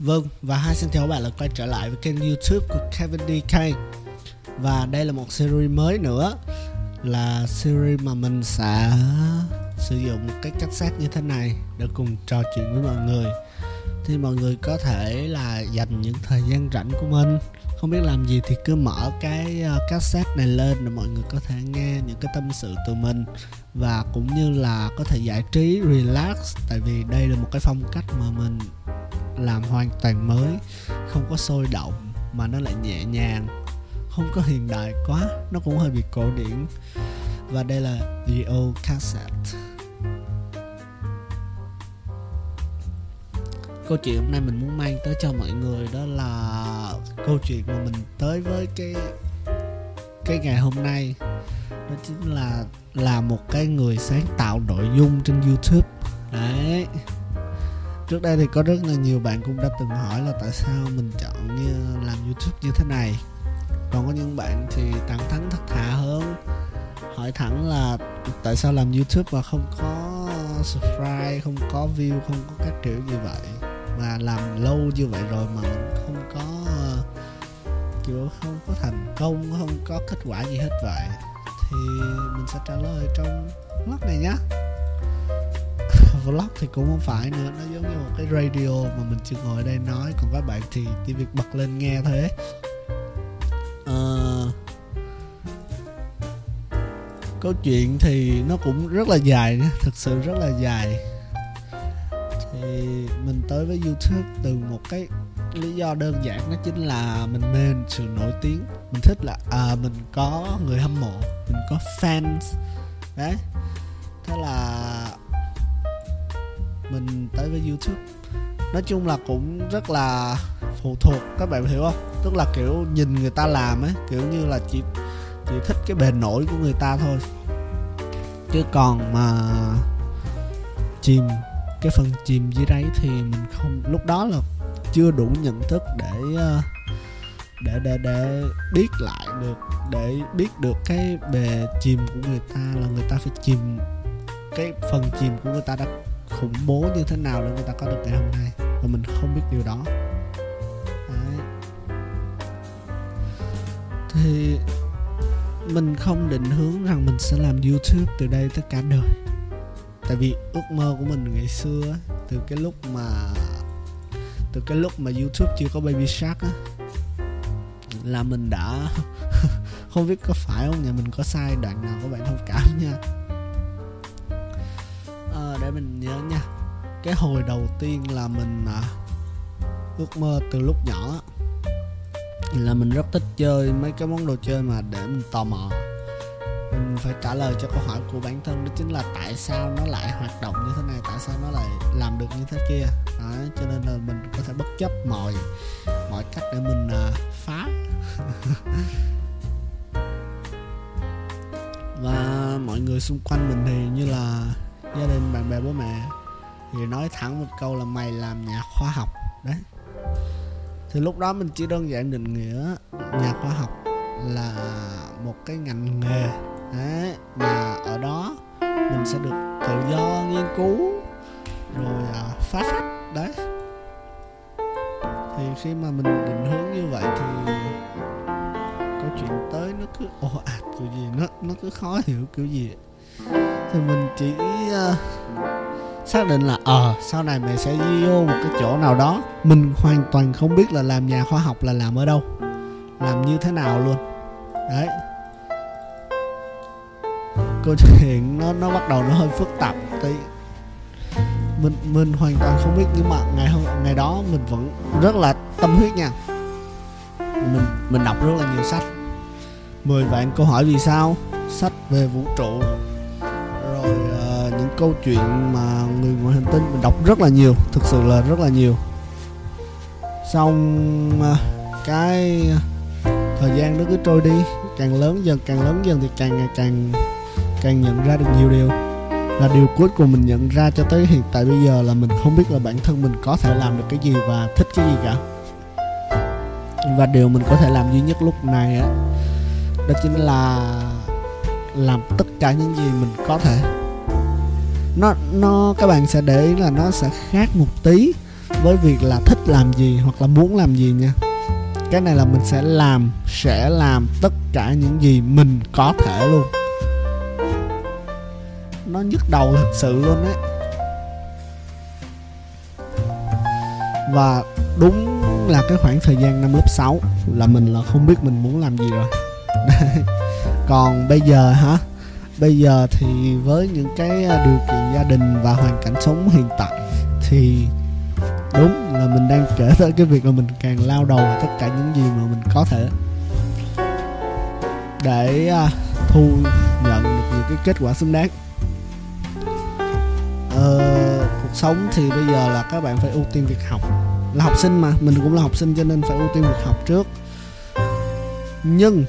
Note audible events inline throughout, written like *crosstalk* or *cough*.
Vâng, và hai xin chào các bạn là quay trở lại với kênh youtube của Kevin DK Và đây là một series mới nữa Là series mà mình sẽ sử dụng một cái cassette như thế này Để cùng trò chuyện với mọi người. Thì mọi người có thể là dành những thời gian rảnh của mình Không biết làm gì thì cứ mở cái ờ, cassette này lên Để mọi người có thể nghe những cái tâm sự từ mình. Và cũng như là có thể giải trí, relax Tại vì đây là một cái phong cách mà mình làm hoàn toàn mới không có sôi động mà nó lại nhẹ nhàng không có hiện đại quá nó cũng hơi bị cổ điển. Và đây là The Old Cassette. Câu chuyện hôm nay mình muốn mang tới cho mọi người đó là câu chuyện mà mình tới với cái cái ngày hôm nay, đó chính là là một cái người sáng tạo nội dung trên YouTube. Đấy. Trước đây thì có rất là nhiều bạn cũng đã từng hỏi là tại sao mình chọn như làm youtube như thế này. Còn có những bạn thì thẳng thắn, thật thà hơn. Hỏi thẳng là tại sao làm youtube mà không có subscribe, không có view, không có các kiểu như vậy? Mà làm lâu như vậy rồi mà mình không có kiểu không có thành công không có kết quả gì hết vậy thì mình sẽ trả lời trong vlog này nhé *laughs* vlog thì cũng không phải nữa nó giống như một cái radio mà mình chỉ ngồi đây nói còn các bạn thì chỉ việc bật lên nghe thế uh, ờ, câu chuyện thì nó cũng rất là dài nhé thực sự rất là dài. Thì mình tới với youtube từ một cái lý do đơn giản nó chính là mình mê sự nổi tiếng. Mình thích là à, mình có người hâm mộ mình có fans. Đấy. Thế là mình tới với youtube. Nói chung là cũng rất là phụ thuộc các bạn hiểu không? Tức là kiểu nhìn người ta làm ấy kiểu như là chỉ chỉ thích cái bề nổi của người ta thôi. Chứ còn mà chìm cái phần chìm dưới đáy thì mình không lúc đó là chưa đủ nhận thức để ờ, để để để biết lại được, để biết được cái bề chìm của người ta là người ta phải chìm, cái phần chìm của người ta đã khủng bố như thế nào để người ta có được ngày hôm nay. Và mình không biết điều đó. Đấy. thì mình không định hướng rằng mình sẽ làm youtube từ đây tới cả đời. Tại vì ước mơ của mình ngày xưa từ cái lúc mà từ cái lúc mà youtube chưa có baby shark á là mình đã *laughs* không biết có phải không nhà mình có sai đoạn nào các bạn thông cảm nha. Ờ, để mình nhớ nha. Cái hồi đầu tiên là mình à, ước mơ từ lúc nhỏ là mình rất thích chơi mấy cái món đồ chơi mà để mình tò mò mình phải trả lời cho câu hỏi của bản thân đó chính là tại sao nó lại hoạt động như thế này tại sao nó lại làm được như thế kia. Đó, cho nên là mình có thể bất chấp mọi mọi cách để mình uh, phá. *laughs* Và mọi người xung quanh mình thì như là gia đình bạn bè bố mẹ thì nói thẳng một câu là mày làm nhà khoa học. Đấy. Thì lúc đó mình chỉ đơn giản định nghĩa nhà khoa học là một cái ngành nghề đấy mà ở đó mình sẽ được tự do nghiên cứu rồi à, phá phách đấy. Thì khi mà mình định hướng như vậy thì câu chuyện tới nó cứ ồ ạt kiểu gì nó nó cứ khó hiểu kiểu gì. Thì mình chỉ uh, xác định là ờ uh, sau này mày sẽ vô một cái chỗ nào đó mình hoàn toàn không biết là làm nhà khoa học là làm ở đâu làm như thế nào luôn. Đấy câu chuyện nó nó bắt đầu nó hơi phức tạp tí. Mình mình hoàn toàn không biết nhưng mà ngày hôm ngày đó mình vẫn rất là tâm huyết nha. Mình mình đọc rất là nhiều sách. 10 vạn câu hỏi vì sao? Sách về vũ trụ. Rồi ờ, những câu chuyện mà người ngoài hành tinh mình đọc rất là nhiều thực sự là rất là nhiều. Xong uh, cái ờ, thời gian nó cứ trôi đi. Càng lớn dần càng lớn dần thì càng ngày càng càng nhận ra được nhiều điều. Là điều cuối cùng mình nhận ra cho tới hiện tại bây giờ là mình không biết là bản thân mình có thể làm được cái gì và thích cái gì cả. Và điều mình có thể làm duy nhất lúc này á, đó chính là làm tất cả những gì mình có thể. Nó nó, các bạn sẽ để ý là nó sẽ khác một tí với việc là thích làm gì hoặc là muốn làm gì nha. Cái này là mình sẽ làm sẽ làm tất cả những gì mình có thể luôn nó nhức đầu thật sự luôn đấy và đúng là cái khoảng thời gian năm lớp 6 là mình là không biết mình muốn làm gì rồi. *laughs* Còn bây giờ hả? Bây giờ thì với những cái à, điều kiện gia đình và hoàn cảnh sống hiện tại thì đúng là mình đang kể tới cái việc là mình càng lao đầu vào tất cả những gì mà mình có thể để à, thu nhận được những cái kết quả xứng đáng. Sống thì bây giờ là các bạn phải ưu tiên việc học. Là học sinh mà, mình cũng là học sinh cho nên phải ưu tiên việc học trước. Nhưng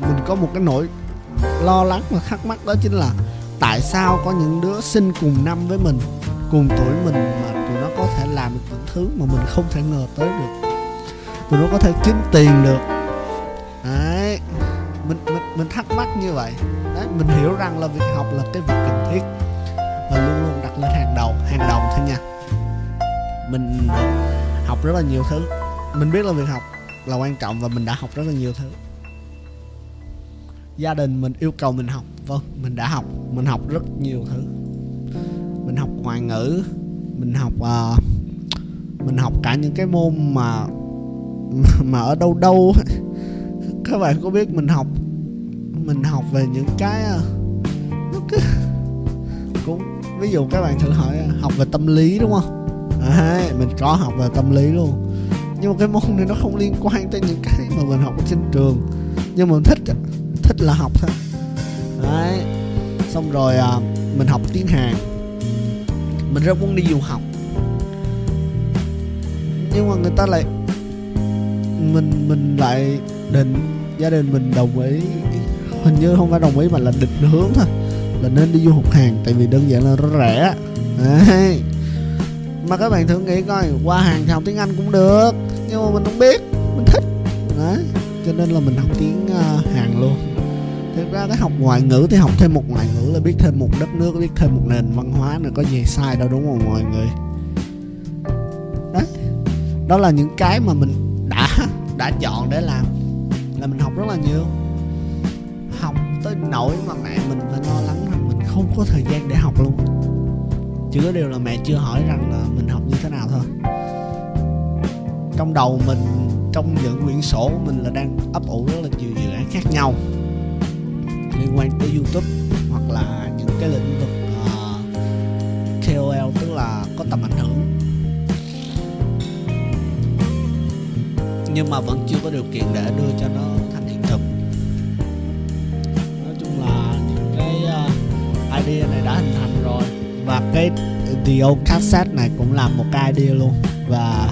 mình có một cái nỗi lo lắng và thắc mắc đó chính là tại sao có những đứa sinh cùng năm với mình, cùng tuổi mình mà tụi nó có thể làm được những thứ mà mình không thể ngờ tới được? Tụi nó có thể kiếm tiền được. Đấy, mình mình mình thắc mắc như vậy. Đấy, mình hiểu rằng là việc học là cái việc cần thiết. Và luôn luôn lên hàng đầu hàng đầu thôi nha. Mình học rất là nhiều thứ. Mình biết là việc học là quan trọng và mình đã học rất là nhiều thứ. Gia đình mình yêu cầu mình học. Vâng mình đã học. Mình học rất nhiều thứ. Mình học ngoại ngữ. Mình học uh, mình học cả những cái môn mà *laughs* mà ở đâu đâu. *laughs* Các bạn có biết mình học mình học về những cái uh, *laughs* cũng ví dụ các bạn thử hỏi học về tâm lý đúng không? À, Đấy, mình có học về tâm lý luôn. Nhưng mà cái môn này nó không liên quan tới những cái mà mình học ở trên trường. Nhưng mà mình thích thích là học thôi. Đấy. Xong rồi à, mình học tiếng hàn. Mình rất muốn đi du học. Nhưng mà người ta lại mình mình lại định gia đình mình đồng ý. Hình như không phải đồng ý mà là định hướng thôi là nên đi du học Hàn tại vì đơn giản là nó rẻ. Đấy. Mà các bạn thử nghĩ coi qua Hàn thì học tiếng Anh cũng được nhưng mà mình không biết mình thích. Đấy. Cho nên là mình học tiếng uh, Hàn luôn. Thực ra cái học ngoại ngữ thì học thêm một ngoại ngữ là biết thêm một đất nước biết thêm một nền văn hóa nữa có gì sai đâu đúng không mọi người? Đấy. Đó là những cái mà mình đã đã chọn để làm là mình học rất là nhiều. Học tới nỗi mà mẹ mình không có thời gian để học luôn. Chỉ có điều là mẹ chưa hỏi rằng là mình học như thế nào thôi. Trong đầu mình trong những quyển sổ mình là đang ấp ủ rất là nhiều dự án khác nhau. Liên quan tới youtube hoặc là những cái lĩnh vực ờ, uh, KOL tức là có tầm ảnh hưởng. Nhưng mà vẫn chưa có điều kiện để đưa cho nó idea này đã hình thành rồi. Và cái The Old Cassette này cũng là một cái idea luôn. Và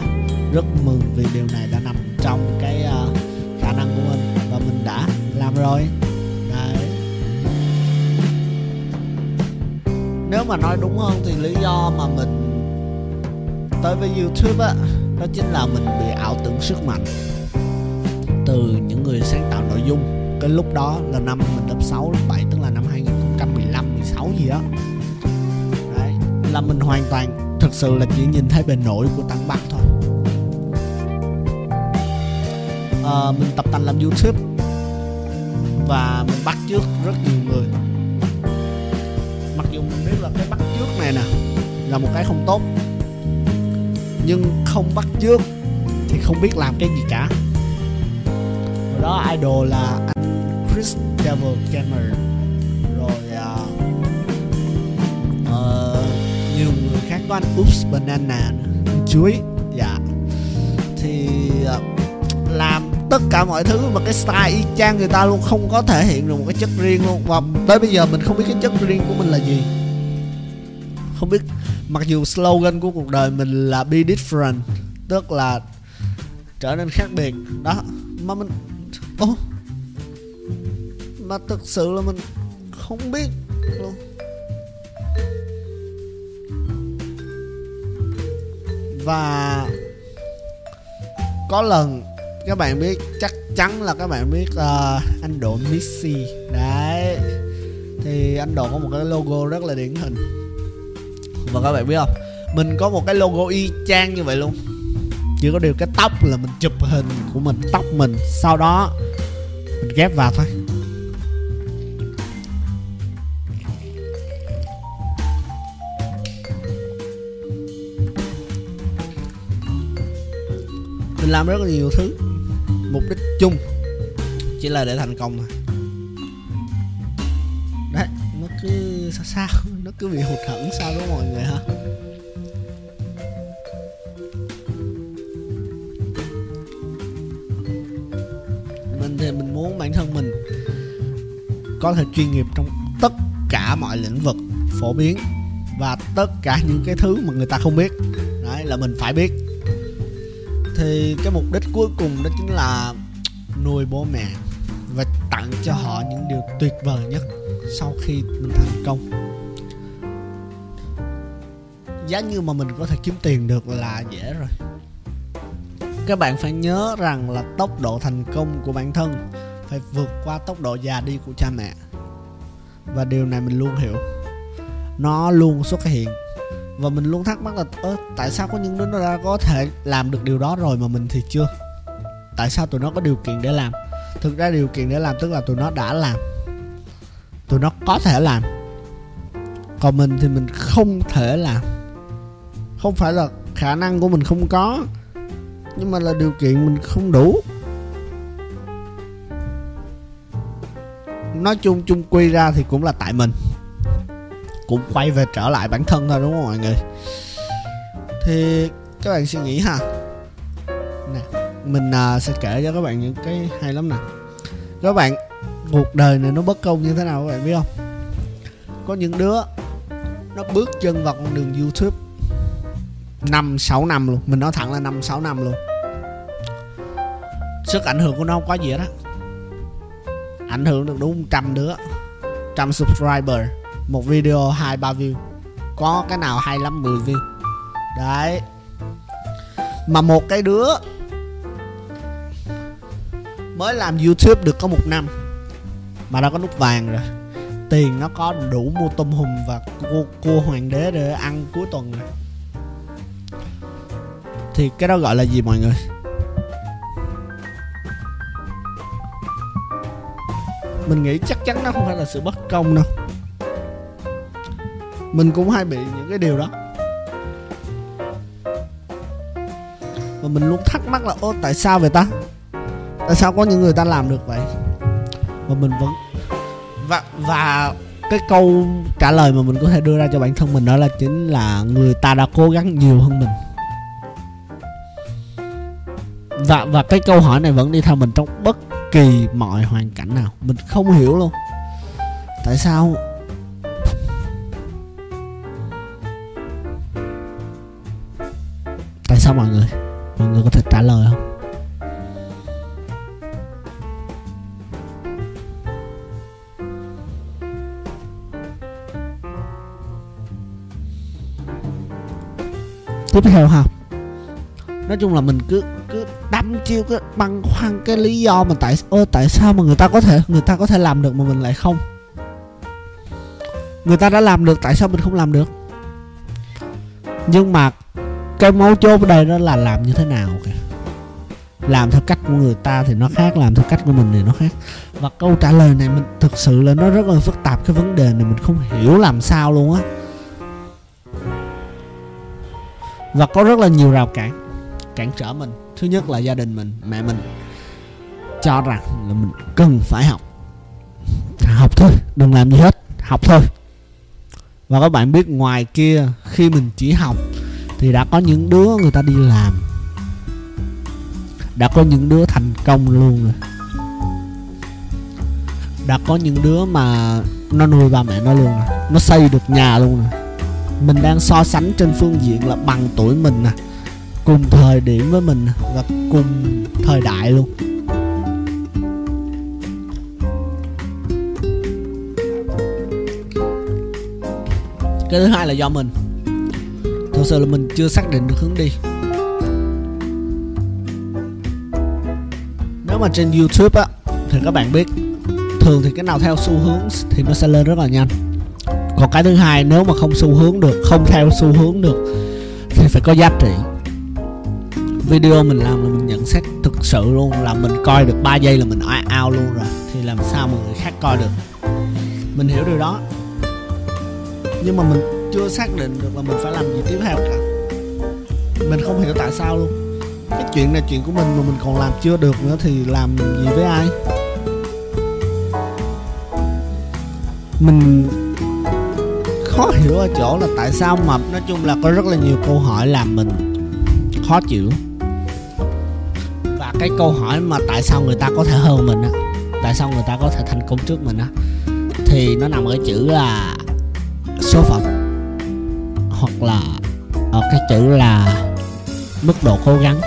rất mừng vì điều này đã nằm trong cái uh, khả năng của mình và mình đã làm rồi. Nếu mà nói đúng hơn thì lý do mà mình tới với youtube á đó chính là mình bị ảo tưởng sức mạnh từ những người sáng tạo nội dung. Cái lúc đó là năm mình lớp 6, lớp 7 tức là năm 2015, 16 gì đó Đấy, là mình hoàn toàn thực sự là chỉ nhìn thấy bề nổi của Tăng Bắc thôi. À, mình tập tành làm YouTube và mình bắt trước rất nhiều người. Mặc dù mình biết là cái bắt trước này nè là một cái không tốt nhưng không bắt trước thì không biết làm cái gì cả. Rồi đó idol là anh Chris Devil Gamer có anh Oops Banana chuối. Dạ. Thì uh, làm tất cả mọi thứ mà cái style y chang người ta luôn không có thể hiện được một cái chất riêng luôn. Và tới bây giờ mình không biết cái chất riêng của mình là gì. Không biết mặc dù slogan của cuộc đời mình là be different tức là trở nên khác biệt. Đó. Mà mình ô oh, mà thực sự là mình không biết luôn. Và có lần các bạn biết chắc chắn là các bạn biết uh, anh độ Missy đấy. Thì anh độ có một cái logo rất là điển hình. Và các bạn biết không? Mình có một cái logo y chang như vậy luôn. Chỉ có điều cái tóc là mình chụp hình của mình tóc mình. Sau đó mình ghép vào thôi. Làm rất là nhiều thứ. Mục đích chung chỉ là để thành công thôi. Đấy, nó cứ sao sao nó cứ bị hụt hẫng sao đó mọi người hả mình thì mình muốn bản thân mình có thể chuyên nghiệp trong tất cả mọi lĩnh vực phổ biến và tất cả những cái thứ mà người ta không biết. Đấy, là mình phải biết thì cái mục đích cuối cùng đó chính là nuôi bố mẹ và tặng cho họ những điều tuyệt vời nhất sau khi mình thành công. Giá như mà mình có thể kiếm tiền được là dễ rồi. Các bạn phải nhớ rằng là tốc độ thành công của bản thân phải vượt qua tốc độ già đi của cha mẹ. Và điều này mình luôn hiểu. Nó luôn xuất hiện và mình luôn thắc mắc là, ơ, tại sao có những đứa nó đã có thể làm được điều đó rồi mà mình thì chưa? Tại sao tụi nó có điều kiện để làm? Thực ra điều kiện để làm tức là tụi nó đã làm. Tụi nó có thể làm. Còn mình thì mình không thể làm. Không phải là khả năng của mình không có, nhưng mà là điều kiện mình không đủ. Nói chung chung quy ra thì cũng là tại mình cũng quay về trở lại bản thân thôi đúng không mọi người? Thì các bạn suy nghĩ ha. Nè mình à, sẽ kể cho các bạn những cái hay lắm nè. Các bạn cuộc đời này nó bất công như thế nào các bạn biết không? Có những đứa nó bước chân vào con đường youtube. Năm sáu năm luôn. Mình nói thẳng là năm sáu năm luôn. Sức ảnh hưởng của nó không có gì hết á. Ảnh hưởng được đúng trăm đứa trăm subscriber một video hai ba view. Có cái nào hay lắm 10 view. Đấy. Mà một cái đứa mới làm youtube được có một năm mà đã có nút vàng rồi. Tiền nó có đủ mua tôm hùm và cua, cua hoàng đế để ăn cuối tuần rồi. Thì cái đó gọi là gì mọi người? Mình nghĩ chắc chắn nó không phải là sự bất công đâu mình cũng hay bị những cái điều đó. Và mình luôn thắc mắc là ô tại sao vậy ta? Tại sao có những người ta làm được vậy? Và mình vẫn và và cái câu trả lời mà mình có thể đưa ra cho bản thân mình đó là chính là người ta đã cố gắng nhiều hơn mình. Và và cái câu hỏi này vẫn đi theo mình trong bất kỳ mọi hoàn cảnh nào. Mình không hiểu luôn. Tại sao tại sao mọi người mọi người có thể trả lời không? Tiếp theo ha. Nói chung là mình cứ cứ đâm chiêu cái băn khoăn cái lý do mà tại ơ, tại sao mà người ta có thể người ta có thể làm được mà mình lại không? Người ta đã làm được, tại sao mình không làm được? Nhưng mà cái mấu chốt ở đây đó là làm như thế nào kìa. Làm theo cách của người ta thì nó khác, làm theo cách của mình thì nó khác. Và câu trả lời này mình thực sự là nó rất là phức tạp, cái vấn đề này mình không hiểu làm sao luôn á. Và có rất là nhiều rào cản cản trở mình. Thứ nhất là gia đình mình, mẹ mình cho rằng là mình cần phải học. Học thôi, đừng làm gì hết, học thôi. Và các bạn biết ngoài kia, khi mình chỉ học thì đã có những đứa người ta đi làm. Đã có những đứa thành công luôn rồi. Đã có những đứa mà nó nuôi ba mẹ nó luôn rồi. Nó xây được nhà luôn rồi. Mình đang so sánh trên phương diện là bằng tuổi mình nè, cùng thời điểm với mình và cùng thời đại luôn. Cái thứ hai là do mình thật sự là mình chưa xác định được hướng đi. Nếu mà trên youtube á, thì các bạn biết, thường thì cái nào theo xu hướng thì nó sẽ lên rất là nhanh. Còn cái thứ hai, nếu mà không xu hướng được, không theo xu hướng được, thì phải có giá trị. Video mình làm là mình nhận xét thực sự luôn, là mình coi được 3 giây là mình out luôn rồi, thì làm sao mà người khác coi được? Mình hiểu điều đó. Nhưng mà mình chưa xác định được là mình phải làm gì tiếp theo cả. Mình không hiểu tại sao luôn. Cái chuyện này, chuyện của mình mà mình còn làm chưa được nữa thì làm gì với ai? Mình khó hiểu ở chỗ là tại sao mà nói chung là có rất là nhiều câu hỏi làm mình khó chịu. Và cái câu hỏi mà tại sao người ta có thể hơn mình á, tại sao người ta có thể thành công trước mình á, thì nó nằm ở chữ là số phận hoặc là ở cái chữ là mức độ cố gắng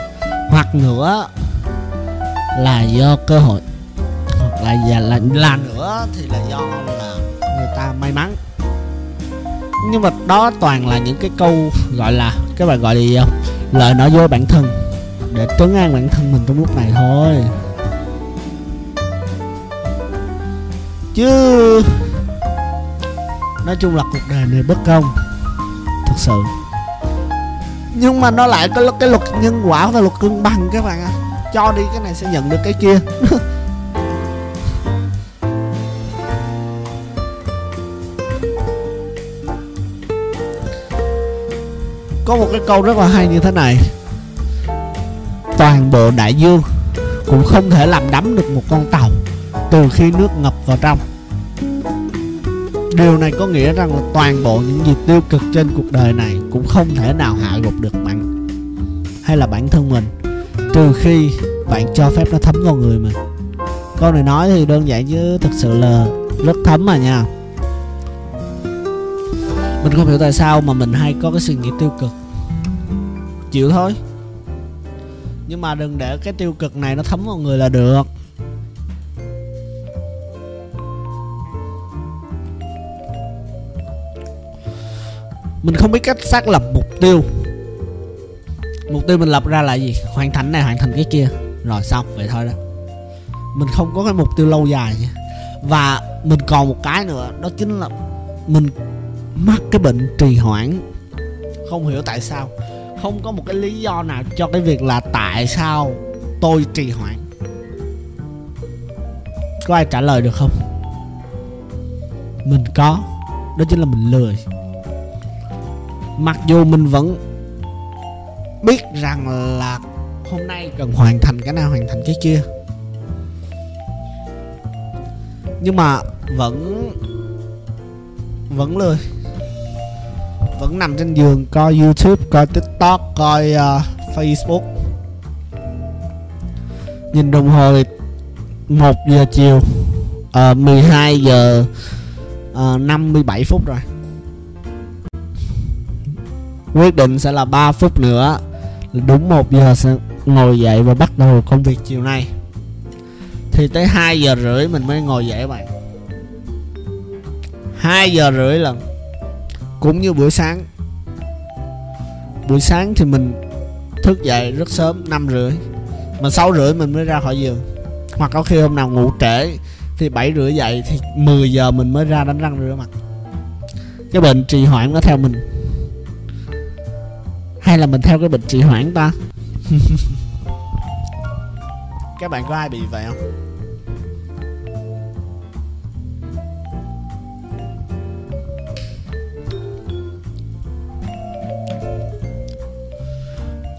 hoặc nữa là do cơ hội hoặc là là, là, là nữa thì là do là người ta may mắn. Nhưng mà đó toàn là những cái câu gọi là các bạn gọi là gì không? Lời nói dối bản thân để trấn an bản thân mình trong lúc này thôi. Chứ nói chung là cuộc đời này bất công thực sự. Nhưng mà nó lại có cái luật nhân quả và luật cân bằng các bạn ạ. À. cho đi, cái này sẽ nhận được cái kia. *laughs* Có một cái câu rất là hay như thế này. Toàn bộ đại dương cũng không thể làm đắm được một con tàu từ khi nước ngập vào trong điều này có nghĩa rằng là toàn bộ những gì tiêu cực trên cuộc đời này cũng không thể nào hạ gục được bạn hay là bản thân mình. Trừ khi bạn cho phép nó thấm vào người mình. Câu này nói thì đơn giản chứ thực sự là rất thấm mà nha. Mình không hiểu tại sao mà mình hay có cái suy nghĩ tiêu cực. Chịu thôi. Nhưng mà đừng để cái tiêu cực này nó thấm vào người là được. Mình không biết cách xác lập mục tiêu. Mục tiêu mình lập ra là gì? Hoàn thành này, hoàn thành cái kia. Rồi xong, vậy thôi đó. Mình không có cái mục tiêu lâu dài nha. Và mình còn một cái nữa, đó chính là mình mắc cái bệnh trì hoãn. Không hiểu tại sao. Không có một cái lý do nào cho cái việc là tại sao tôi trì hoãn. Có ai trả lời được không? Mình có. Đó chính là mình lười mặc dù mình vẫn biết rằng là hôm nay cần hoàn thành cái nào hoàn thành cái kia. Nhưng mà vẫn vẫn lười. Vẫn nằm trên giường coi youtube coi tiktok coi uh, facebook. Nhìn đồng hồ thì 1 giờ chiều ờ, uh, 12 giờ ờ, uh, 57 phút rồi quyết định sẽ là 3 phút nữa. Đúng 1 giờ sẽ ngồi dậy và bắt đầu công việc chiều nay. Thì tới 2 giờ rưỡi mình mới ngồi dậy bạn. 2 giờ rưỡi lần. Cũng như buổi sáng. Buổi sáng thì mình thức dậy rất sớm 5 rưỡi. Mà 6 rưỡi mình mới ra khỏi giường. Hoặc có khi hôm nào ngủ trễ thì 7 rưỡi dậy thì 10 giờ mình mới ra đánh răng rửa mặt. Cái bệnh trì hoãn nó theo mình hay là mình theo cái bệnh trì hoãn ta? *laughs* Các bạn có ai bị vậy không?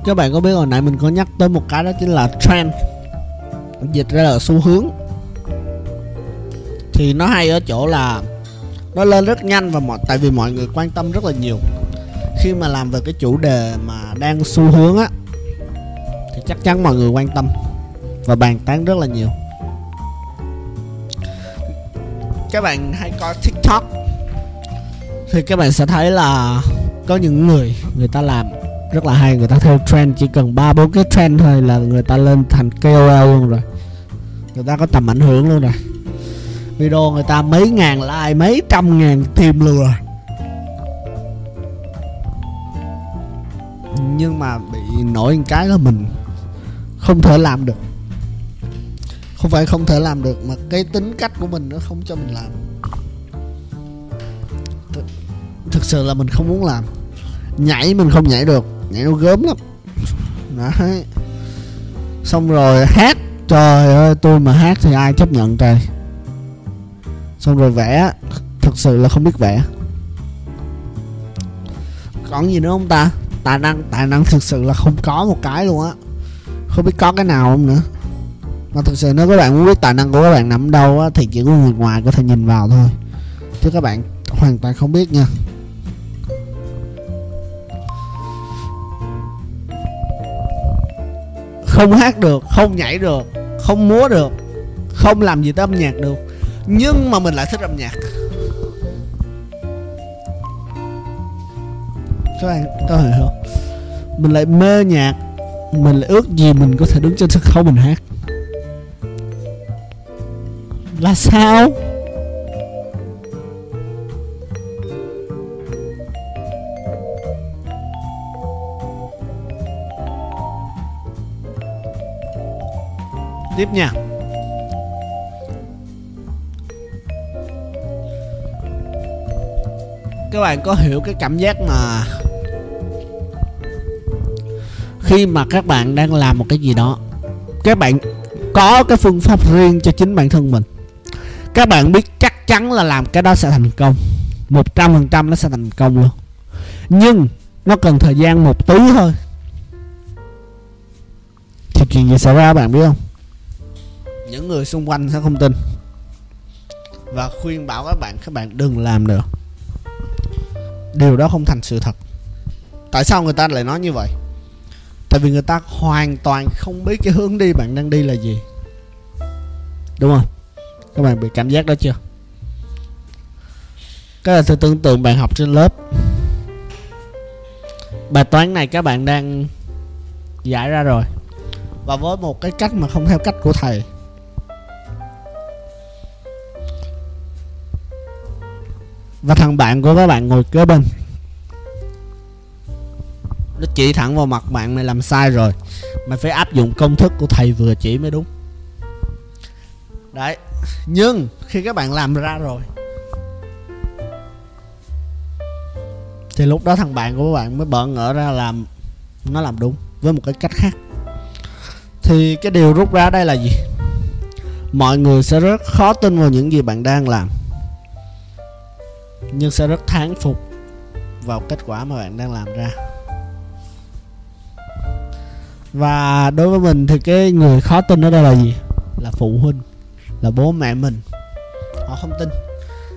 Các bạn có biết hồi nãy mình có nhắc tới một cái đó chính là trend. Dịch ra là xu hướng. Thì nó hay ở chỗ là nó lên rất nhanh và mọi tại vì mọi người quan tâm rất là nhiều khi mà làm về cái chủ đề mà đang xu hướng á, thì chắc chắn mọi người quan tâm và bàn tán rất là nhiều. Các bạn hay coi tiktok thì các bạn sẽ thấy là có những người người ta làm rất là hay, người ta theo trend, chỉ cần ba bốn cái trend thôi là người ta lên thành KOL luôn rồi. Người ta có tầm ảnh hưởng luôn rồi. Video người ta mấy ngàn like, mấy trăm ngàn tìm luôn rồi nhưng mà bị nổi cái là mình không thể làm được. Không phải không thể làm được mà cái tính cách của mình nó không cho mình làm. Thực sự là mình không muốn làm. Nhảy mình không nhảy được, nhảy nó gớm lắm. Đấy. Xong rồi hát. Trời ơi, tôi mà hát thì ai chấp nhận trời? Xong rồi vẽ. Thực sự là không biết vẽ. Còn gì nữa không ta? Tài năng tài năng thực sự là không có một cái luôn á. Không biết có cái nào không nữa. Mà thực sự nếu các bạn muốn biết tài năng của các bạn nằm đâu á, thì chỉ có người ngoài có thể nhìn vào thôi. Chứ các bạn hoàn toàn không biết nha. Không hát được, không nhảy được, không múa được, không làm gì tới âm nhạc được. Nhưng mà mình lại thích âm nhạc. Các bạn có hiểu không? Mình lại mê nhạc, mình lại ước gì mình có thể đứng trên sân khấu mình hát. Là sao? Tiếp nha. Các bạn có hiểu cái cảm giác mà khi mà các bạn đang làm một cái gì đó, các bạn có cái phương pháp riêng cho chính bản thân mình. Các bạn biết chắc chắn là làm cái đó sẽ thành công, một trăm phần trăm nó sẽ thành công luôn. Nhưng nó cần thời gian một tí thôi. Thì chuyện gì xảy ra bạn biết không? Những người xung quanh sẽ không tin và khuyên bảo các bạn các bạn đừng làm nữa điều đó không thành sự thật. Tại sao người ta lại nói như vậy? Tại vì người ta hoàn toàn không biết cái hướng đi bạn đang đi là gì. Đúng không? Các bạn bị cảm giác đó chưa? Cái là thử tưởng tượng bạn học trên lớp. Bài toán này các bạn đang giải ra rồi. Và với một cái cách mà không theo cách của thầy. Và thằng bạn của các bạn ngồi kế bên nó chỉ thẳng vào mặt bạn mày làm sai rồi. Mày phải áp dụng công thức của thầy vừa chỉ mới đúng. Đấy, nhưng khi các bạn làm ra rồi, thì lúc đó thằng bạn của bạn mới bỡ ngỡ ra làm nó làm đúng với một cái cách khác. Thì cái điều rút ra đây là gì? Mọi người sẽ rất khó tin vào những gì bạn đang làm, nhưng sẽ rất thán phục vào kết quả mà bạn đang làm ra và đối với mình thì cái người khó tin ở đây là gì? Là phụ huynh, là bố mẹ mình. Họ không tin.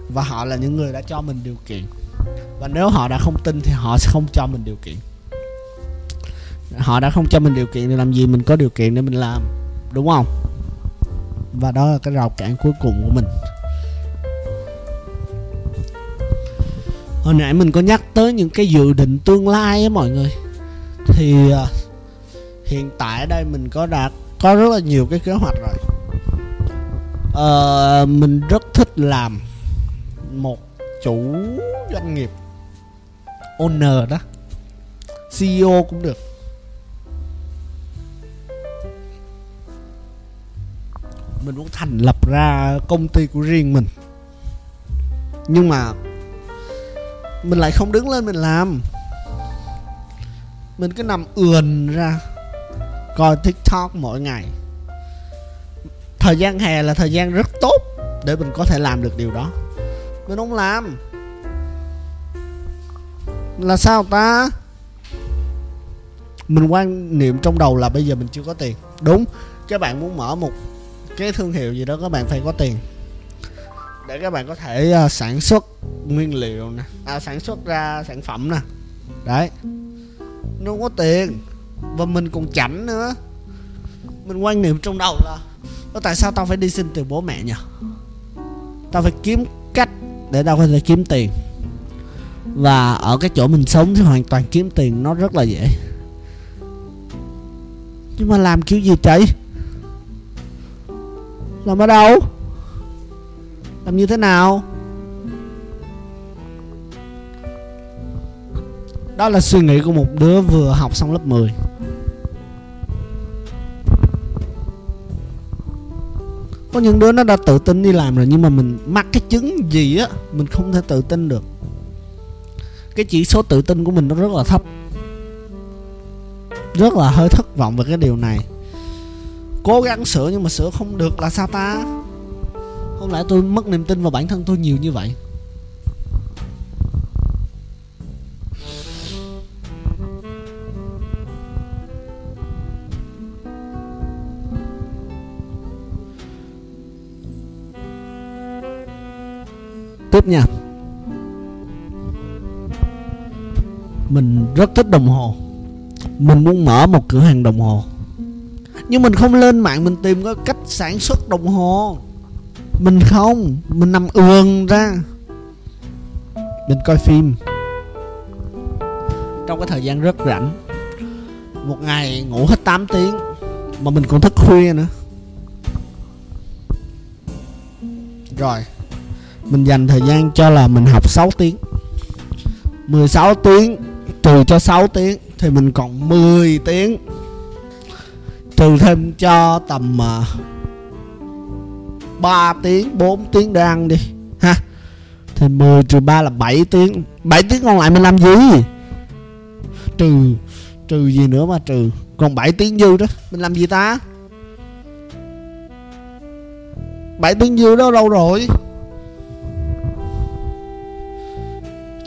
Và họ là những người đã cho mình điều kiện. Và nếu họ đã không tin thì họ sẽ không cho mình điều kiện. Họ đã không cho mình điều kiện thì làm gì mình có điều kiện để mình làm? Đúng không? Và đó là cái rào cản cuối cùng của mình. Hồi nãy mình có nhắc tới những cái dự định tương lai á mọi người. Thì à, hiện tại ở đây mình có đã có rất là nhiều cái kế hoạch rồi. Uh, mình rất thích làm một chủ doanh nghiệp owner đó. CEO cũng được. Mình muốn thành lập ra công ty của riêng mình. Nhưng mà mình lại không đứng lên mình làm. Mình cứ nằm ườn ra coi tiktok mỗi ngày. Thời gian hè là thời gian rất tốt để mình có thể làm được điều đó. Mình không làm. Là sao ta? Mình quan niệm trong đầu là bây giờ mình chưa có tiền. Đúng các bạn muốn mở một cái thương hiệu gì đó các bạn phải có tiền. Để các bạn có thể uh, sản xuất nguyên liệu nè. À, sản xuất ra sản phẩm nè. Đấy. Nó không có tiền và mình còn chảnh nữa. Mình quan niệm trong đầu là tại sao tao phải đi xin từ bố mẹ nhỉ? Tao phải kiếm cách để tao có thể kiếm tiền. Và ở cái chỗ mình sống thì hoàn toàn kiếm tiền nó rất là dễ. Nhưng mà làm kiểu gì chạy làm ở đâu? Làm như thế nào? Đó là suy nghĩ của một đứa vừa học xong lớp 10 có những đứa nó đã tự tin đi làm rồi, nhưng mà mình mắc cái chứng gì á, mình không thể tự tin được. Cái chỉ số tự tin của mình nó rất là thấp. Rất là hơi thất vọng về cái điều này. Cố gắng sửa nhưng mà sửa không được là sao ta? Không lẽ tôi mất niềm tin vào bản thân tôi nhiều như vậy? Tiếp nha. Mình rất thích đồng hồ. Mình muốn mở một cửa hàng đồng hồ. Nhưng mình không lên mạng mình tìm có cách sản xuất đồng hồ. Mình không. Mình nằm ườn ra. Mình coi phim. Trong cái thời gian rất rảnh, một ngày ngủ hết 8 tiếng, mà mình còn thức khuya nữa. Rồi mình dành thời gian cho là mình học 6 tiếng. 16 tiếng trừ cho 6 tiếng thì mình còn 10 tiếng. Trừ thêm cho tầm à, uh, 3 tiếng 4 tiếng để ăn đi ha. Thì 10 trừ 3 là 7 tiếng. 7 tiếng còn lại mình làm gì? Trừ trừ gì nữa mà trừ? Còn 7 tiếng dư đó. Mình làm gì ta? 7 tiếng dư đó đâu rồi?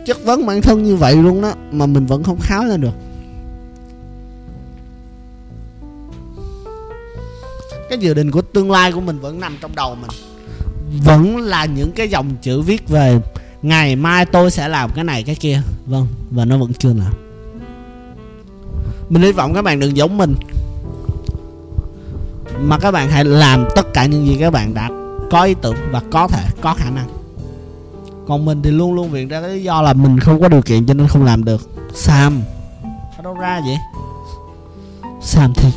Chất vấn bản thân như vậy luôn đó, mà mình vẫn không kháo ra được. Cái dự định của tương lai của mình vẫn nằm trong đầu mình. Vẫn là những cái dòng chữ viết về, ngày mai tôi sẽ làm cái này, cái kia. Vâng và nó vẫn chưa làm. Mình hy vọng các bạn đừng giống mình. Mà các bạn hãy làm tất cả những gì các bạn đã có ý tưởng và có thể, có khả năng còn mình thì luôn luôn viện ra cái lý do là mình không có điều kiện cho nên không làm được. Sam ở đâu ra vậy? Sam thiệt.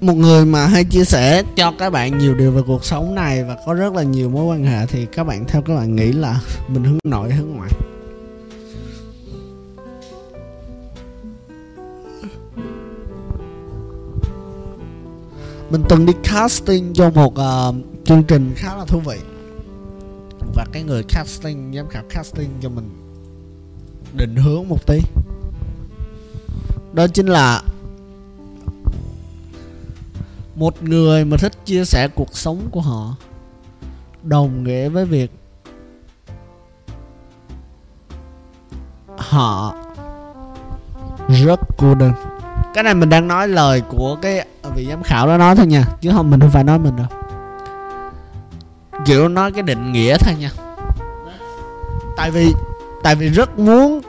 Một người mà hay chia sẻ cho các bạn nhiều điều về cuộc sống này và có rất là nhiều mối quan hệ thì các bạn theo các bạn nghĩ là mình hướng nội hướng ngoại? Mình từng đi casting cho một uh, chương trình khá là thú vị. Và cái người casting giám khảo casting cho mình định hướng một tí. Đó chính là một người mà thích chia sẻ cuộc sống của họ đồng nghĩa với việc họ rất cô đơn cái này mình đang nói lời của cái vị giám khảo đó nói thôi nha. Chứ không mình không phải nói mình đâu. Kiểu nói cái định nghĩa thôi nha. Tại vì tại vì rất muốn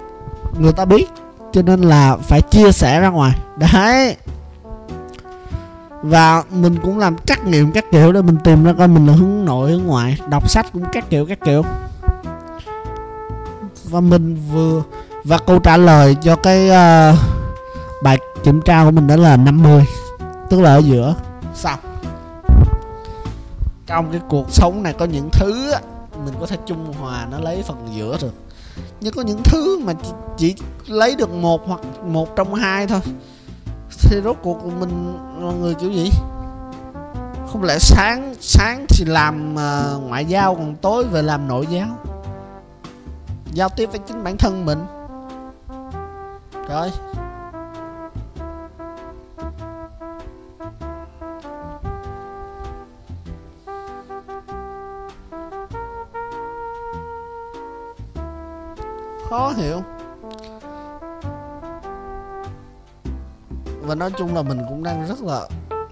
người ta biết cho nên là phải chia sẻ ra ngoài. Đấy. Và mình cũng làm trắc nghiệm các kiểu để mình tìm ra coi mình là hướng nội hướng ngoại. Đọc sách cũng các kiểu các kiểu. Và mình vừa và câu trả lời cho cái uh, bài kiểm tra của mình đó là 50 tức là ở giữa. Xong. Trong cái cuộc sống này có những thứ mình có thể trung hòa nó lấy phần giữa được. Nhưng có những thứ mà chỉ, chỉ lấy được một hoặc một trong hai thôi. Thì rốt cuộc mình là người kiểu gì? Không lẽ sáng sáng thì làm uh, ngoại giao còn tối về làm nội giao giao tiếp với chính bản thân mình. Rồi khó hiểu. Và nói chung là mình cũng đang rất là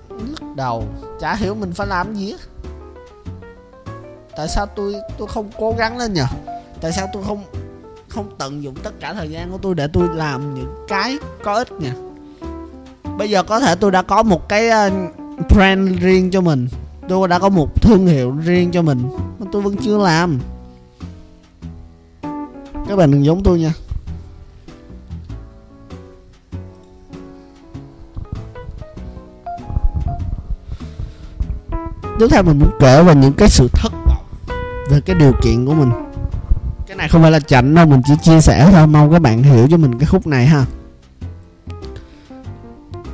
nhức đầu. Chả hiểu mình phải làm gì tại sao tôi tôi không cố gắng lên nhỉ tại sao tôi không không tận dụng tất cả thời gian của tôi để tôi làm những cái có ích nhỉ bây giờ có thể tôi đã có một cái ờ, brand riêng cho mình. Tôi đã có một thương hiệu riêng cho mình. Mà tôi vẫn chưa làm các bạn đừng giống tôi nha. Tiếp theo mình muốn kể về những cái sự thất vọng về cái điều kiện của mình, cái này không phải là chạnh đâu, mình chỉ chia sẻ thôi. Mong các bạn hiểu cho mình cái khúc này ha.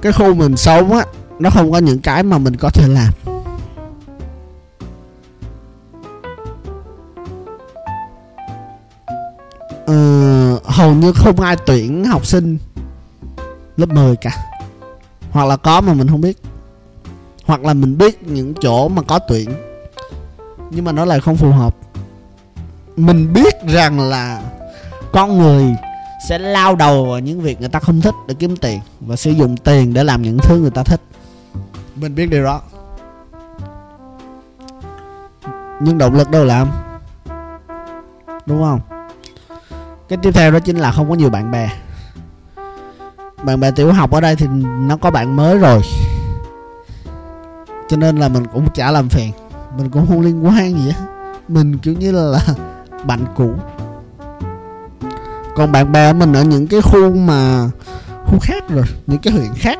Cái khu mình sống á, nó không có những cái mà mình có thể làm. Như không ai tuyển học sinh lớp 10 cả. Hoặc là có mà mình không biết. Hoặc là mình biết những chỗ mà có tuyển, nhưng mà nó lại không phù hợp. Mình biết rằng là con người sẽ lao đầu vào những việc người ta không thích để kiếm tiền và sử dụng tiền để làm những thứ người ta thích. Mình biết điều đó. Nhưng động lực đâu làm? Đúng không? Cái tiếp theo đó chính là không có nhiều bạn bè. Bạn bè tiểu học ở đây thì nó có bạn mới rồi. Cho nên là mình cũng chả làm phiền. Mình cũng không liên quan gì á. Mình kiểu như là, là *laughs* bạn cũ. Còn bạn bè mình ở những cái khu mà khu khác rồi những cái huyện khác.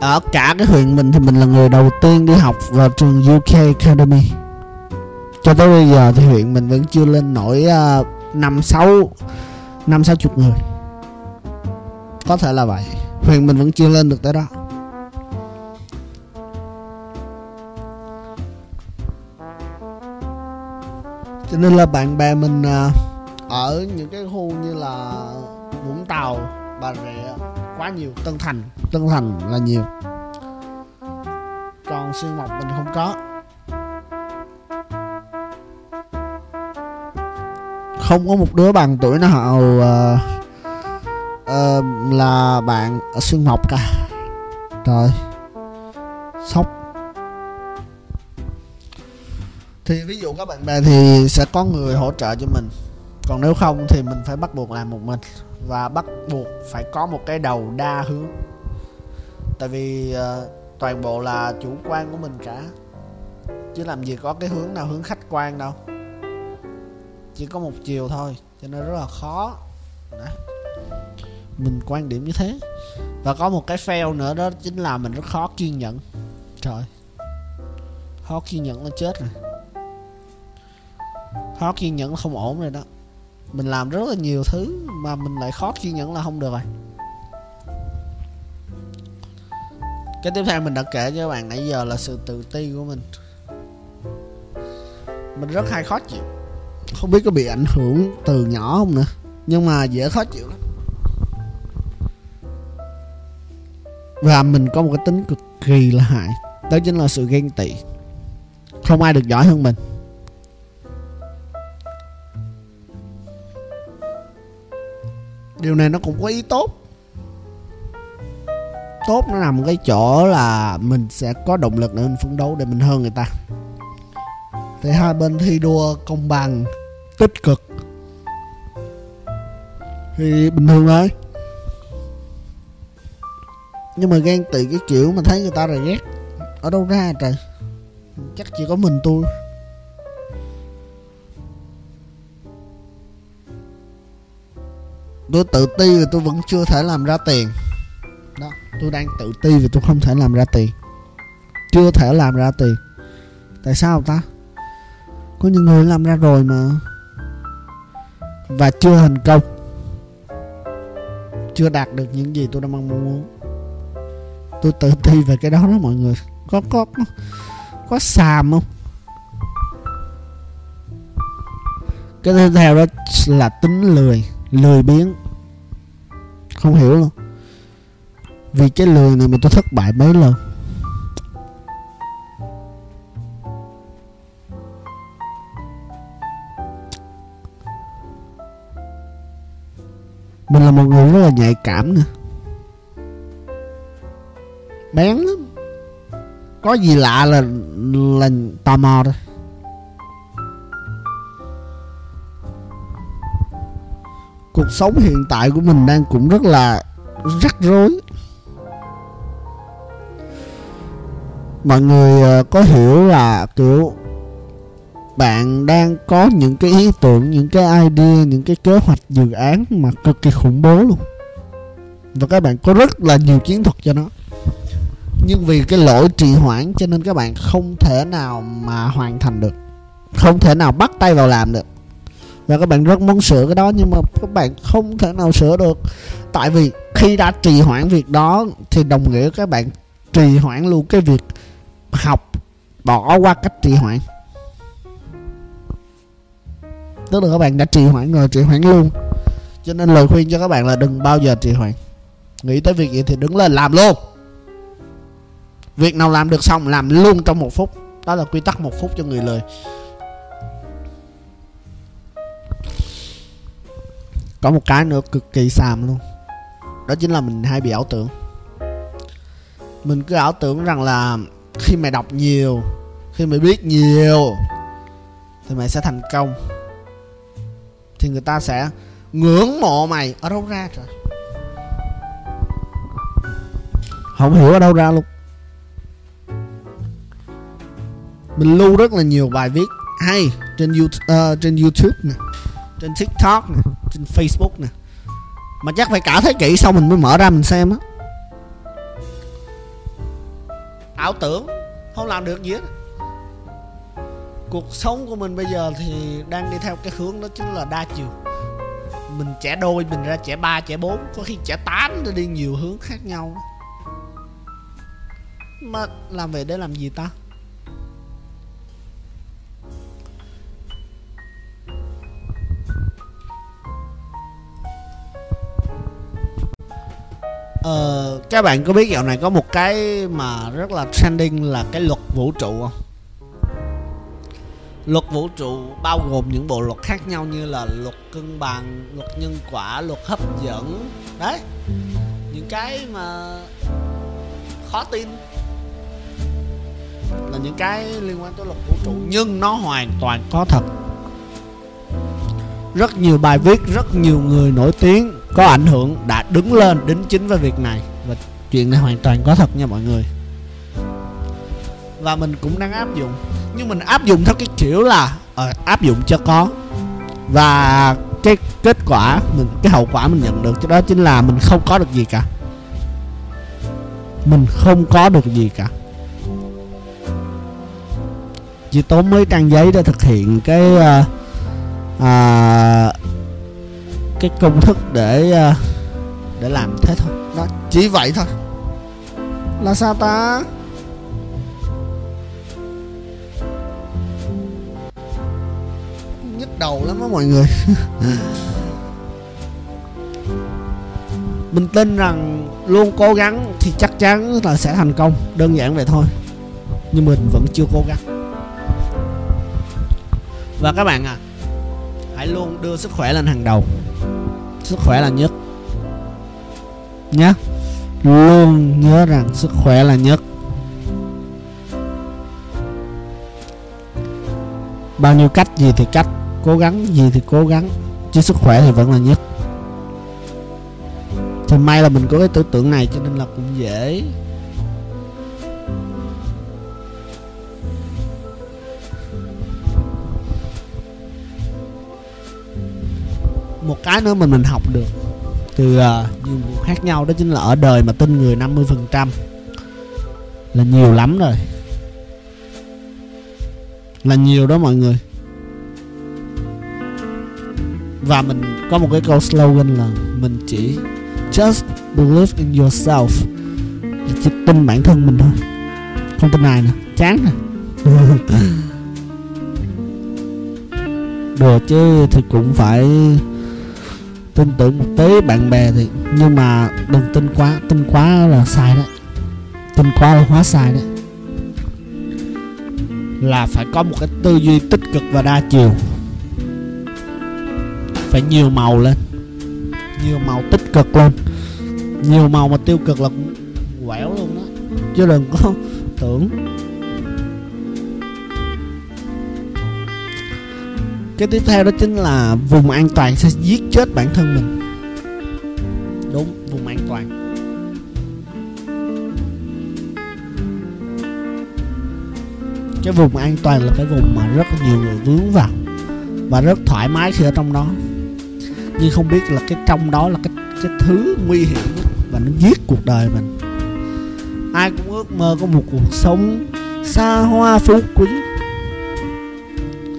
Ở cả cái huyện mình thì mình là người đầu tiên đi học vào trường UK Academy cho tới bây giờ thì huyện mình vẫn chưa lên nổi à, năm sáu năm sáu chục người. Có thể là vậy. Huyện mình vẫn chưa lên được tới đó. Cho nên là bạn bè mình à, ở những cái khu như là vũng tàu, bà rịa, quá nhiều. Tân thành tân thành là nhiều. Còn xuyên mộc mình không có. Không có một đứa bằng tuổi nào uh, uh, là bạn ở xuyên mộc cả. Trời. Sốc. Thì ví dụ các bạn bè thì sẽ có người hỗ trợ cho mình. Còn nếu không thì mình phải bắt buộc làm một mình. Và bắt buộc phải có một cái đầu đa hướng. Tại vì uh, toàn bộ là chủ quan của mình cả. Chứ làm gì có cái hướng nào hướng khách quan đâu chỉ có một chiều thôi, cho nên rất là khó. Đó. mình quan điểm như thế. Và có một cái fail nữa đó chính là mình rất khó kiên nhẫn. Trời, khó kiên nhẫn nó chết rồi. Khó kiên nhẫn không ổn rồi đó. Mình làm rất là nhiều thứ mà mình lại khó kiên nhẫn là không được rồi. Cái tiếp theo mình đã kể cho các bạn nãy giờ là sự tự ti của mình. Mình rất hay khó chịu không biết có bị ảnh hưởng từ nhỏ không nữa. Nhưng mà dễ khó chịu lắm. Và mình có một cái tính cực kỳ là hại. Đó chính là sự ghen tị. Không ai được giỏi hơn mình. Điều này nó cũng có ý tốt. Tốt nó nằm cái chỗ là mình sẽ có động lực để mình phấn đấu để mình hơn người ta. Thì hai bên thi đua công bằng tích cực. Thì bình thường thôi. Nhưng mà ghen tị cái kiểu mà thấy người ta rồi ghét. Ở đâu ra trời? Chắc chỉ có mình tôi. Tôi tự ti và tôi vẫn chưa thể làm ra tiền. Đó, tôi đang tự ti vì tôi không thể làm ra tiền. Chưa thể làm ra tiền. Tại sao ta? Có những người làm ra rồi mà và chưa thành công chưa đạt được những gì tôi đang mong muốn. Tôi tự ti về cái đó đó mọi người. Có có có, có xàm không? Cái tiếp theo đó là tính lười lười biếng. Không hiểu luôn. Vì cái lười này mà tôi thất bại mấy lần. Mình là một người rất là nhạy cảm nữa, bén lắm. Có gì lạ là là tò mò thôi. Cuộc sống hiện tại của mình đang cũng rất là rắc rối. Mọi người ờ, có hiểu là kiểu bạn đang có những cái ý tưởng, những cái idea, những cái kế hoạch dự án mà cực kỳ khủng bố luôn. Và các bạn có rất là nhiều chiến thuật cho nó. Nhưng vì cái lỗi trì hoãn cho nên các bạn không thể nào mà hoàn thành được. Không thể nào bắt tay vào làm được. Và các bạn rất muốn sửa cái đó nhưng mà các bạn không thể nào sửa được. Tại vì khi đã trì hoãn việc đó thì đồng nghĩa các bạn trì hoãn luôn cái việc học bỏ qua cách trì hoãn tức là các bạn đã trì hoãn rồi, trì hoãn luôn. Cho nên lời khuyên cho các bạn là đừng bao giờ trì hoãn. Nghĩ tới việc gì thì đứng lên làm luôn. Việc nào làm được xong, làm luôn trong một phút. Đó là quy tắc một phút cho người lời. có một cái nữa cực kỳ xàm luôn. Đó chính là mình hay bị ảo tưởng. Mình cứ ảo tưởng rằng là khi mày đọc nhiều, khi mày biết nhiều, thì mày sẽ thành công thì người ta sẽ ngưỡng mộ mày ở đâu ra trời? Không hiểu ở đâu ra luôn. Mình lưu rất là nhiều bài viết hay trên YouTube, uh, trên YouTube nè trên TikTok nè trên Facebook nè. Mà chắc phải cả thế kỷ sau mình mới mở ra mình xem á. Ảo tưởng không làm được gì hết cuộc sống của mình bây giờ thì đang đi theo cái hướng đó chính là đa chiều. Mình trẻ đôi mình ra trẻ ba trẻ bốn có khi trẻ tám nó đi nhiều hướng khác nhau. Mà làm về để làm gì ta? Ờ, các bạn có biết dạo này có một cái mà rất là trending là cái luật vũ trụ không? Luật vũ trụ bao gồm những bộ luật khác nhau như là luật cân bằng, luật nhân quả, luật hấp dẫn. Đấy. Những cái mà khó tin Là những cái liên quan tới luật vũ trụ Nhưng nó hoàn toàn có thật. Rất nhiều bài viết, rất nhiều người nổi tiếng có ảnh hưởng đã đứng lên đính chính với việc này. Và chuyện này hoàn toàn có thật nha mọi người. Và mình cũng đang áp dụng nhưng mình áp dụng theo cái kiểu là uh, áp dụng cho có. Và cái kết quả mình cái hậu quả mình nhận được cho đó chính là mình không có được gì cả. Mình không có được gì cả. Chỉ tốn mấy trang giấy để thực hiện cái uh, uh, cái công thức để uh, để làm thế thôi. Đó chỉ vậy thôi. Là sao ta? Đầu lắm á mọi người. Mình tin rằng luôn cố gắng thì chắc chắn là sẽ thành công. Đơn giản vậy thôi. Nhưng mình vẫn chưa cố gắng. Và các bạn à hãy luôn đưa sức khỏe lên hàng đầu. Sức khỏe là nhất. Nhé luôn nhớ rằng sức khỏe là nhất. Bao nhiêu cách gì thì cách cố gắng gì thì cố gắng chứ sức khỏe thì vẫn là nhất. Thì may là mình có cái tư tưởng này cho nên là cũng dễ. Một cái nữa mình mình học được từ uh, nhiều vụ khác nhau đó chính là ở đời mà tin người 50 phần trăm là nhiều lắm rồi. Là nhiều đó mọi người và mình có một cái câu slogan là mình chỉ just believe in yourself. Chỉ tin bản thân mình thôi. Không tin ai nữa. Chán *laughs* rồi đùa chứ thì cũng phải tin tưởng một tí bạn bè thì. Nhưng mà đừng tin quá tin quá là sai đấy. Tin quá là hóa sai đấy. Là phải có một cái tư duy tích cực và đa chiều phải nhiều màu lên. Nhiều màu tích cực lên. Nhiều màu mà tiêu cực là quẹo quẻo luôn đó. Chứ đừng có *laughs* tưởng. Cái tiếp theo đó chính là vùng an toàn sẽ giết chết bản thân mình. Đúng, vùng an toàn. Cái vùng an toàn là cái vùng mà rất nhiều người vướng vào và rất thoải mái khi ở trong đó nhưng không biết là cái trong đó là cái cái thứ nguy hiểm và nó giết cuộc đời mình. Ai cũng ước mơ có một cuộc sống xa hoa phú quý.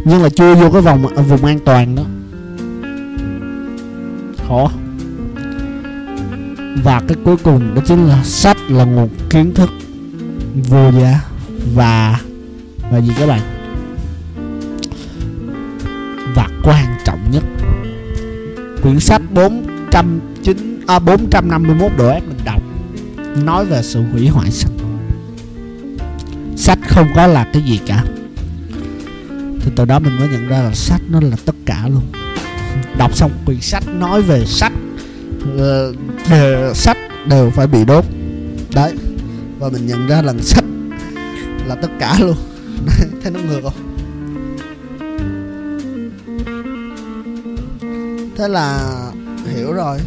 Nhưng là chưa vô cái vòng, vùng an toàn đó. Khó. Và cái cuối cùng đó chính là sách là nguồn kiến thức vô giá, và và gì các bạn? Quyển sách 409 à, 451 độ ác mình đọc nói về sự hủy hoại sách sách không có là cái gì cả. Thì từ đó mình mới nhận ra là sách nó là tất cả luôn. Đọc xong quyển sách nói về sách ờ, đều, sách đều phải bị đốt. Đấy và mình nhận ra là sách là tất cả luôn. *laughs* Thấy nó ngược không? Thế là hiểu rồi.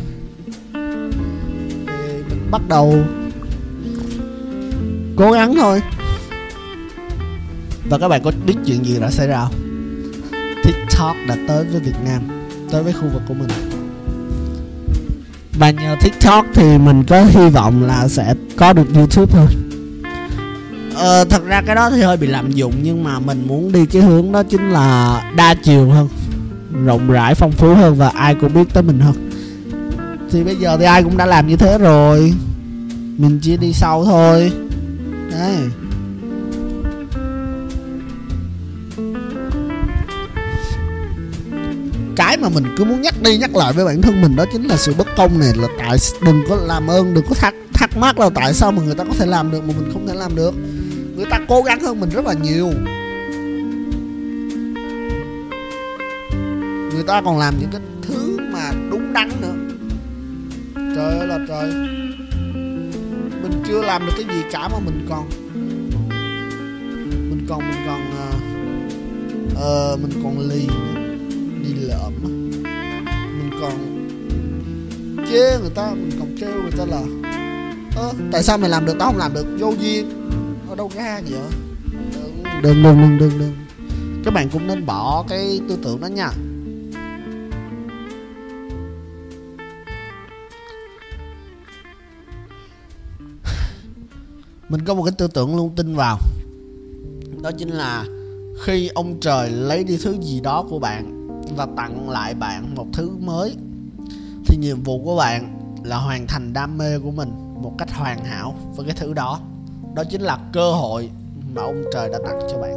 Thì mình bắt đầu cố gắng thôi. Và các bạn có biết chuyện gì đã xảy ra không? Tiktok đã tới với việt nam tới với khu vực của mình. Và nhờ tiktok thì mình có hy vọng là sẽ có được youtube thôi. Ờ, thật ra cái đó thì hơi bị lạm dụng nhưng mà mình muốn đi cái hướng đó chính là đa chiều hơn rộng rãi, phong phú hơn và ai cũng biết tới mình hơn. Thì bây giờ thì ai cũng đã làm như thế rồi. Mình chỉ đi sau thôi. Đấy. Cái mà mình cứ muốn nhắc đi nhắc lại với bản thân mình đó chính là sự bất công này, là tại đừng có làm ơn, đừng có thắc thắc mắc là tại sao mà người ta có thể làm được mà mình không thể làm được. Người ta cố gắng hơn mình rất là nhiều. Ta còn làm những cái thứ mà đúng đắn nữa. Trời ơi là trời. Mình chưa làm được cái gì cả mà mình còn mình còn mình còn à, ờ uh, mình còn lì đi lợm mình còn chê người ta mình còn kêu người ta là ơ tại sao mày làm được tao không làm được vô duyên. Ở đâu ra vậy? Đừng đừng đừng đừng đừng. Các bạn cũng nên bỏ cái tư tưởng đó nha. Mình có một cái tư tưởng luôn, tin vào. Đó chính là khi ông trời lấy đi thứ gì đó của bạn và tặng lại bạn một thứ mới, thì nhiệm vụ của bạn là hoàn thành đam mê của mình một cách hoàn hảo với cái thứ đó. Đó chính là cơ hội mà ông trời đã tặng cho bạn.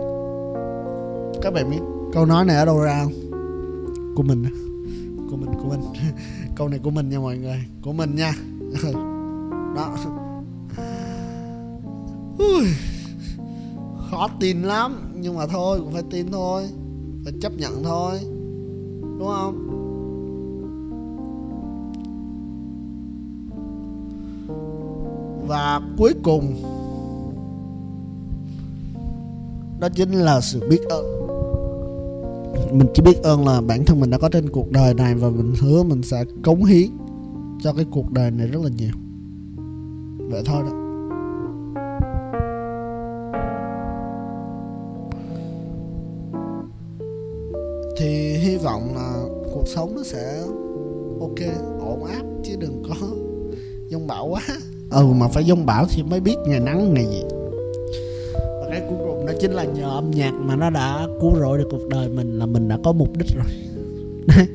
Các bạn biết câu nói này ở đâu ra không? Của mình. Của mình của mình. *laughs* Câu này của mình nha mọi người. Của mình nha. *laughs* Đó. Ui, khó tin lắm nhưng mà thôi cũng phải tin thôi. Phải chấp nhận thôi. Đúng không? Và cuối cùng đó chính là sự biết ơn. Mình chỉ biết ơn là bản thân mình đã có trên cuộc đời này và mình hứa mình sẽ cống hiến cho cái cuộc đời này rất là nhiều. Vậy thôi đó. Sống nó sẽ ok, ổn áp chứ đừng có *laughs* dông bão quá. Ừ mà phải dông bão thì mới biết ngày nắng, ngày gì. Và cái cuối cùng đó chính là nhờ âm nhạc mà nó đã cứu rỗi được cuộc đời mình là mình đã có mục đích rồi. *laughs*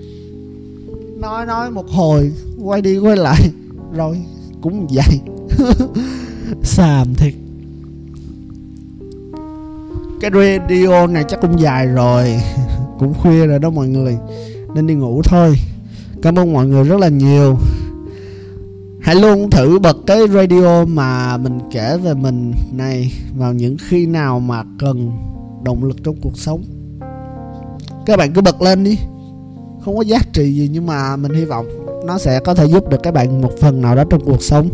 Nói nói một hồi, quay đi quay lại, rồi cũng vậy. *laughs* Xàm thiệt. Cái radio này chắc cũng dài rồi, cũng khuya rồi đó mọi người nên đi ngủ thôi. Cảm ơn mọi người rất là nhiều. Hãy luôn thử bật cái radio mà mình kể về mình này vào những khi nào mà cần động lực trong cuộc sống. Các bạn cứ bật lên đi. Không có giá trị gì nhưng mà mình hy vọng nó sẽ có thể giúp được các bạn một phần nào đó trong cuộc sống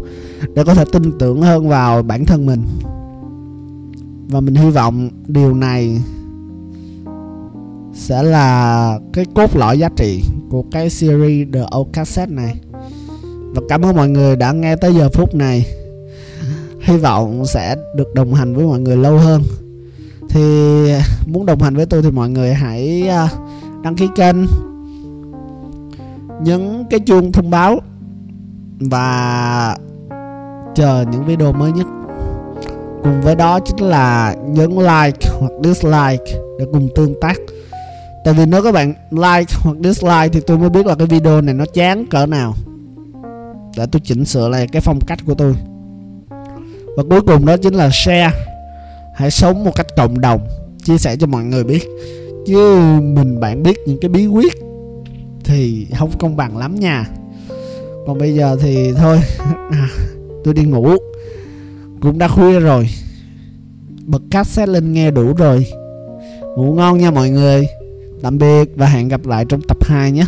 để có thể tin tưởng hơn vào bản thân mình. Và mình hy vọng điều này sẽ là cái cốt lõi giá trị của cái series The Old Cassette này. Và cảm ơn mọi người đã nghe tới giờ phút này. Hy vọng sẽ được đồng hành với mọi người lâu hơn. Thì muốn đồng hành với tôi thì mọi người hãy à, đăng ký kênh, nhấn cái chuông thông báo, và chờ những video mới nhất. Cùng với đó chính là nhấn like hoặc dislike để cùng tương tác tại vì nếu các bạn like hoặc dislike thì tôi mới biết là cái video này nó chán cỡ nào. Để tôi chỉnh sửa lại cái phong cách của tôi. Và cuối cùng đó chính là share. Hãy sống một cách cộng đồng. Chia sẻ cho mọi người biết. Chứ mình bạn biết những cái bí quyết thì không công bằng lắm nha. Còn bây giờ thì thôi. *laughs* À, tôi đi ngủ. Cũng đã khuya rồi. Bật cassette lên nghe đủ rồi. Ngủ ngon nha mọi người tạm biệt và hẹn gặp lại trong tập 2 nhé.